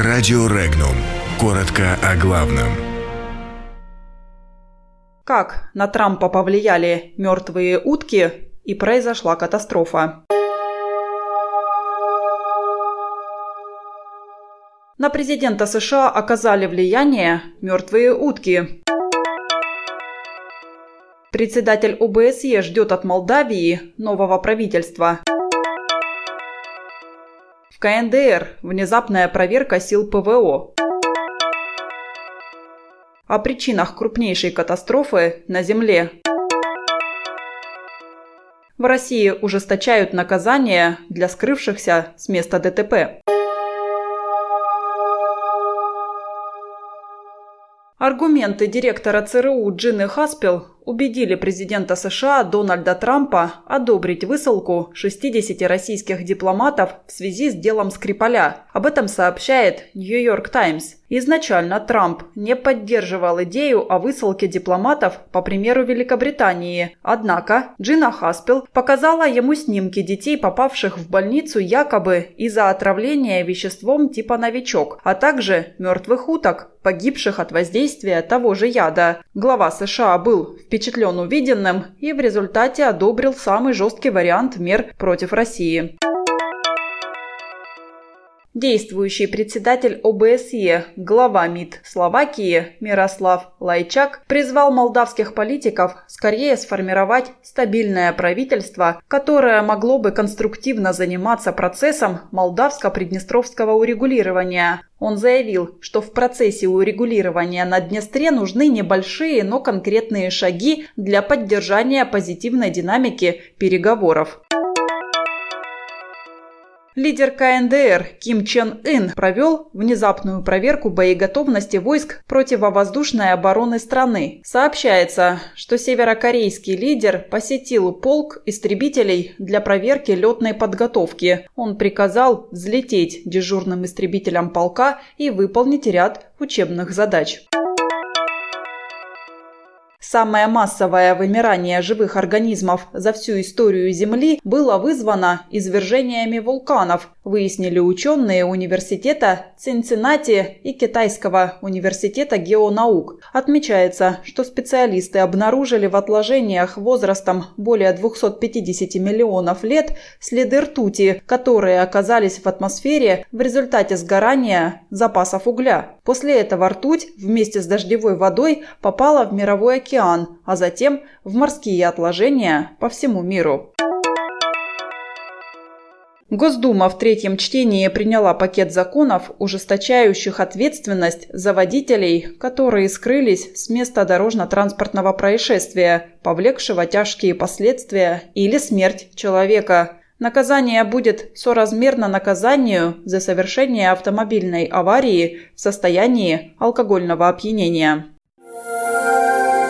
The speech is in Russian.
Радио Регнум. Коротко о главном. Как на Трампа повлияли мертвые утки и произошла катастрофа. На президента США оказали влияние мертвые утки. Председатель ОБСЕ ждет от Молдавии нового правительства. КНДР внезапная проверка сил ПВО. О причинах крупнейшей катастрофы на Земле. В России ужесточают наказания для скрывшихся с места ДТП. Аргументы директора ЦРУ Джины Хаспел убедили президента США Дональда Трампа одобрить высылку 60 российских дипломатов в связи с делом Скрипаля. Об этом сообщает Нью-Йорк Таймс. Изначально Трамп не поддерживал идею о высылке дипломатов по примеру Великобритании. Однако Джина Хаспел показала ему снимки детей, попавших в больницу якобы из-за отравления веществом типа «новичок», а также мертвых уток, погибших от воздействия того же яда. Глава США был впечатлен впечатлен увиденным и в результате одобрил самый жесткий вариант мер против России. Действующий председатель ОБСЕ, глава МИД Словакии Мирослав Лайчак призвал молдавских политиков скорее сформировать стабильное правительство, которое могло бы конструктивно заниматься процессом молдавско-приднестровского урегулирования. Он заявил, что в процессе урегулирования на Днестре нужны небольшие, но конкретные шаги для поддержания позитивной динамики переговоров. Лидер КНДР Ким Чен Ын провел внезапную проверку боеготовности войск противовоздушной обороны страны. Сообщается, что северокорейский лидер посетил полк истребителей для проверки летной подготовки. Он приказал взлететь дежурным истребителям полка и выполнить ряд учебных задач. Самое массовое вымирание живых организмов за всю историю Земли было вызвано извержениями вулканов, выяснили ученые университета Цинциннати и Китайского университета геонаук. Отмечается, что специалисты обнаружили в отложениях возрастом более 250 миллионов лет следы ртути, которые оказались в атмосфере в результате сгорания запасов угля. После этого ртуть вместе с дождевой водой попала в мировой океан, а затем в морские отложения по всему миру. Госдума в третьем чтении приняла пакет законов, ужесточающих ответственность за водителей, которые скрылись с места дорожно-транспортного происшествия, повлекшего тяжкие последствия или смерть человека. Наказание будет соразмерно наказанию за совершение автомобильной аварии в состоянии алкогольного опьянения.